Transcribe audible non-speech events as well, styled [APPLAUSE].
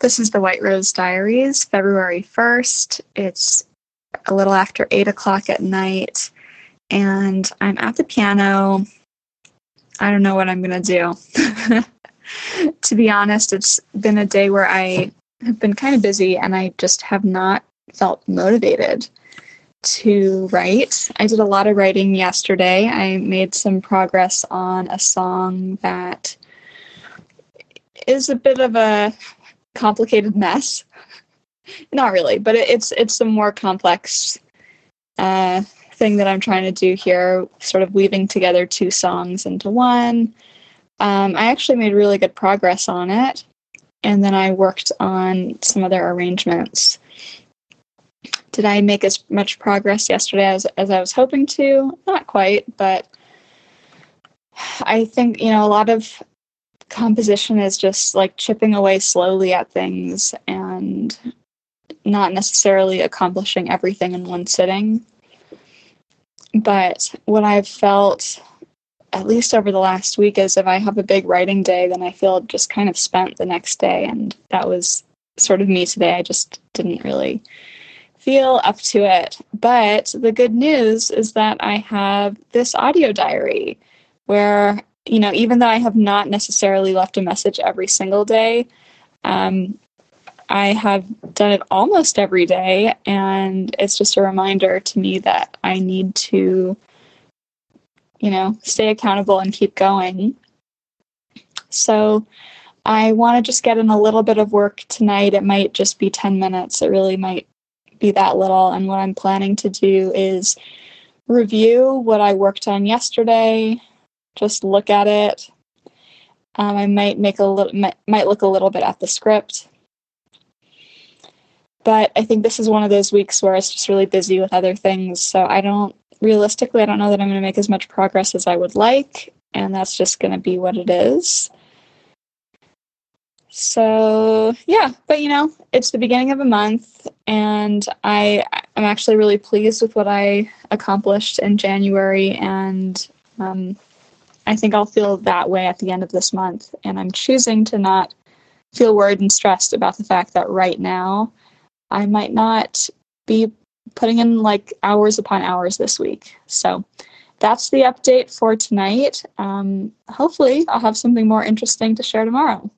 This is the White Rose Diaries, February 1st. It's a little after 8 o'clock at night, and I'm at the piano. I don't know what I'm going to do. [LAUGHS] to be honest, it's been a day where I have been kind of busy and I just have not felt motivated to write. I did a lot of writing yesterday. I made some progress on a song that is a bit of a complicated mess. [LAUGHS] Not really, but it, it's it's a more complex uh, thing that I'm trying to do here, sort of weaving together two songs into one. Um, I actually made really good progress on it, and then I worked on some other arrangements. Did I make as much progress yesterday as, as I was hoping to? Not quite, but I think, you know, a lot of composition is just like chipping away slowly at things and not necessarily accomplishing everything in one sitting. But what I've felt, at least over the last week, is if I have a big writing day, then I feel just kind of spent the next day. And that was sort of me today. I just didn't really feel up to it. But the good news is that I have this audio diary where you know, even though I have not necessarily left a message every single day, um, I have done it almost every day. And it's just a reminder to me that I need to, you know, stay accountable and keep going. So I want to just get in a little bit of work tonight. It might just be 10 minutes, it really might be that little. And what I'm planning to do is review what I worked on yesterday, just look at it. Um, I might make a little might, might look a little bit at the script, but I think this is one of those weeks where it's just really busy with other things. So I don't realistically, I don't know that I'm going to make as much progress as I would like, and that's just going to be what it is. So yeah, but you know, it's the beginning of a month, and I I'm actually really pleased with what I accomplished in January, and um, I think I'll feel that way at the end of this month. And I'm choosing to not feel worried and stressed about the fact that right now I might not be putting in like hours upon hours this week. So that's the update for tonight. Um, hopefully, I'll have something more interesting to share tomorrow.